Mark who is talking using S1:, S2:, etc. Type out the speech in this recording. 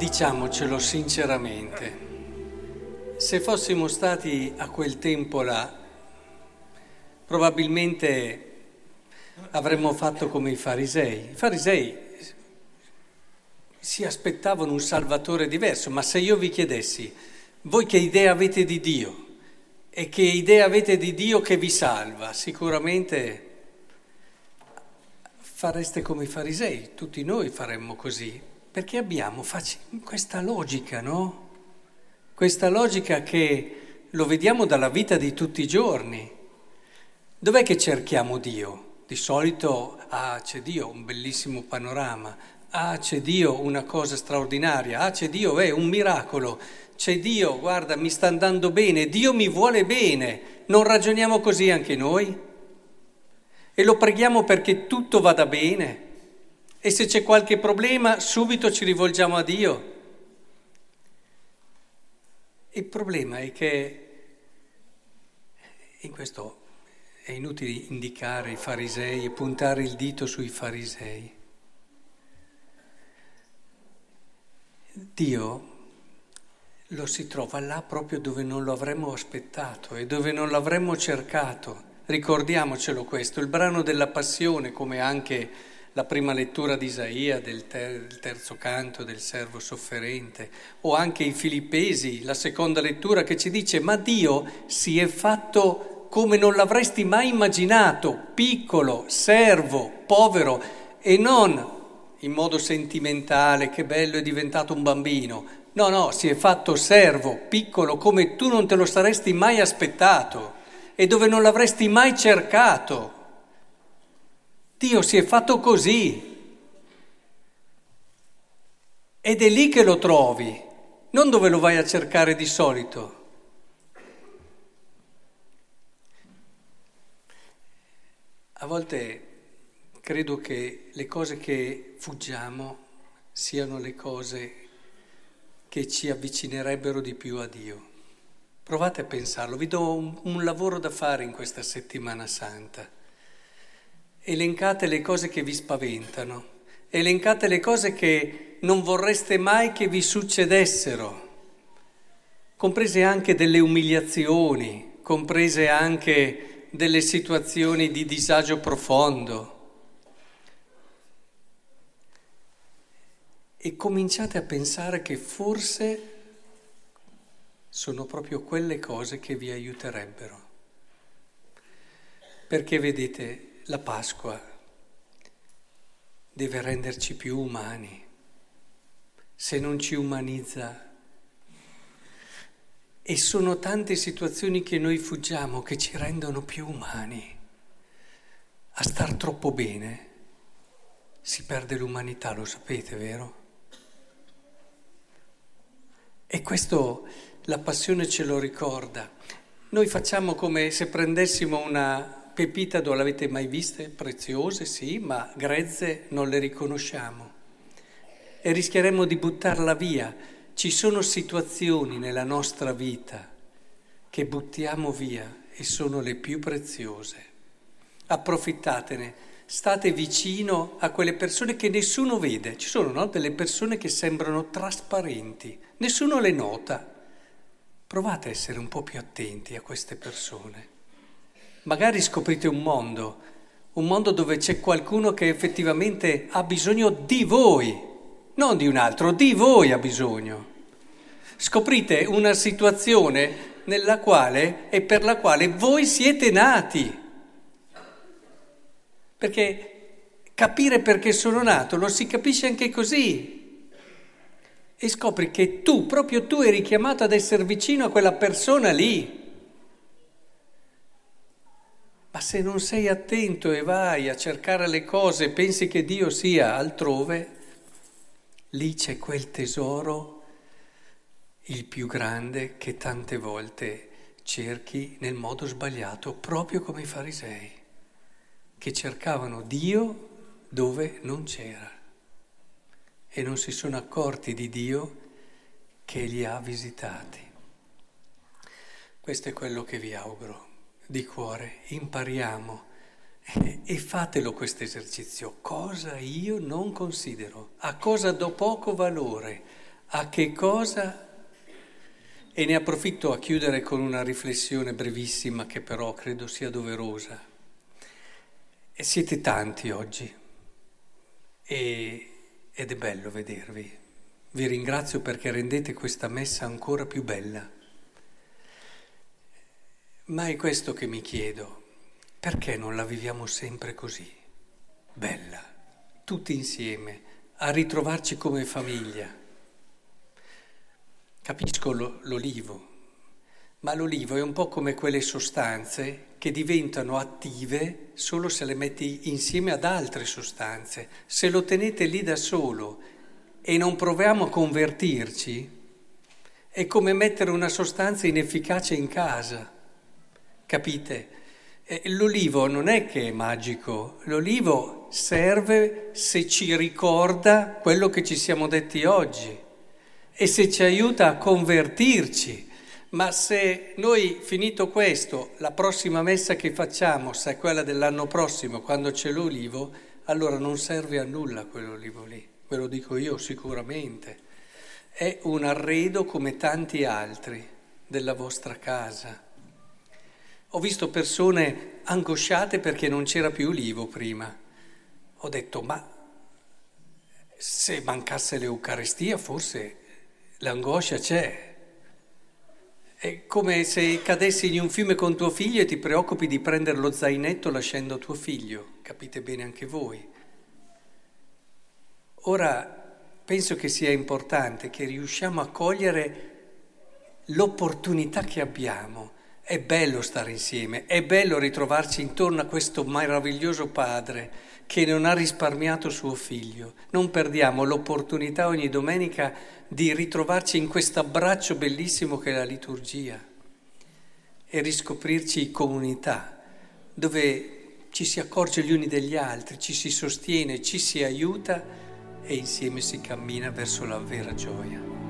S1: diciamocelo sinceramente, se fossimo stati a quel tempo là, probabilmente avremmo fatto come i farisei. I farisei si aspettavano un salvatore diverso, ma se io vi chiedessi, voi che idea avete di Dio? E che idea avete di Dio che vi salva, sicuramente fareste come i farisei, tutti noi faremmo così, perché abbiamo questa logica, no? Questa logica che lo vediamo dalla vita di tutti i giorni. Dov'è che cerchiamo Dio? Di solito, ah, c'è Dio, un bellissimo panorama, ah, c'è Dio, una cosa straordinaria, ah, c'è Dio, è un miracolo, c'è Dio, guarda, mi sta andando bene, Dio mi vuole bene. Non ragioniamo così anche noi? E lo preghiamo perché tutto vada bene? E se c'è qualche problema, subito ci rivolgiamo a Dio. Il problema è che, in questo è inutile indicare i farisei e puntare il dito sui farisei. Dio lo si trova là proprio dove non lo avremmo aspettato e dove non l'avremmo cercato. Ricordiamocelo questo, il brano della passione, come anche la prima lettura di Isaia del, ter- terzo canto del servo sofferente, o anche i Filippesi, la seconda lettura che ci dice, ma Dio si è fatto come non l'avresti mai immaginato, piccolo, servo, povero e non in modo sentimentale, che bello è diventato un bambino. No, no, si è fatto servo, piccolo, come tu non te lo saresti mai aspettato e dove non l'avresti mai cercato. Dio si è fatto così. Ed è lì che lo trovi, non dove lo vai a cercare di solito. A volte credo che le cose che fuggiamo siano le cose che ci avvicinerebbero di più a Dio. Provate a pensarlo, vi do un, un lavoro da fare in questa settimana santa. Elencate le cose che vi spaventano, elencate le cose che non vorreste mai che vi succedessero, comprese anche delle umiliazioni, comprese anche delle situazioni di disagio profondo. E cominciate a pensare che forse sono proprio quelle cose che vi aiuterebbero. Perché vedete, la Pasqua deve renderci più umani. Se non ci umanizza, e sono tante situazioni che noi fuggiamo che ci rendono più umani. A star troppo bene si perde l'umanità, lo sapete, vero? E questo la passione ce lo ricorda. Noi facciamo come se prendessimo una pepita, non l'avete mai viste? Preziose, sì, ma grezze non le riconosciamo. E rischieremmo di buttarla via ci sono situazioni nella nostra vita che buttiamo via e sono le più preziose. Approfittatene, state vicino a quelle persone che nessuno vede. Ci sono no? delle persone che sembrano trasparenti, nessuno le nota. Provate a essere un po' più attenti a queste persone. Magari scoprite un mondo, un mondo dove c'è qualcuno che effettivamente ha bisogno di voi, non di un altro, di voi ha bisogno scoprite una situazione nella quale e per la quale voi siete nati. Perché capire perché sono nato lo si capisce anche così. E scopri che tu, proprio tu, eri chiamato ad essere vicino a quella persona lì. Ma se non sei attento e vai a cercare le cose e pensi che Dio sia altrove, lì c'è quel tesoro il più grande che tante volte cerchi nel modo sbagliato, proprio come i farisei, che cercavano Dio dove non c'era. E non si sono accorti di Dio che li ha visitati. Questo è quello che vi auguro di cuore, impariamo e fatelo questo esercizio. Cosa io non considero, a cosa do poco valore a che cosa, e ne approfitto a chiudere con una riflessione brevissima che però credo sia doverosa. E siete tanti oggi e, ed è bello vedervi. Vi ringrazio perché rendete questa messa ancora più bella. Ma è questo che mi chiedo, perché non la viviamo sempre così? Bella, tutti insieme, a ritrovarci come famiglia. Capisco l'olivo, ma l'olivo è un po' come quelle sostanze che diventano attive solo se le metti insieme ad altre sostanze. Se lo tenete lì da solo e non proviamo a convertirci, è come mettere una sostanza inefficace in casa. Capite? L'olivo non è che è magico, l'olivo serve se ci ricorda quello che ci siamo detti oggi e se ci aiuta a convertirci. Ma se noi, finito questo, la prossima messa che facciamo, se quella dell'anno prossimo, quando c'è l'olivo, allora non serve a nulla quell'olivo lì, ve lo dico io sicuramente. È un arredo come tanti altri della vostra casa. Ho visto persone angosciate perché non c'era più olivo prima. Ho detto, ma se mancasse l'Eucarestia forse l'angoscia c'è. È come se cadessi in un fiume con tuo figlio e ti preoccupi di prendere lo zainetto lasciando tuo figlio. Capite bene anche voi. Ora penso che sia importante che riusciamo a cogliere l'opportunità che abbiamo è bello stare insieme, è bello ritrovarci intorno a questo meraviglioso padre che non ha risparmiato suo figlio. Non perdiamo l'opportunità ogni domenica di ritrovarci in questo abbraccio bellissimo che è la liturgia e riscoprirci comunità, dove ci si accorge gli uni degli altri, ci si sostiene, ci si aiuta e insieme si cammina verso la vera gioia.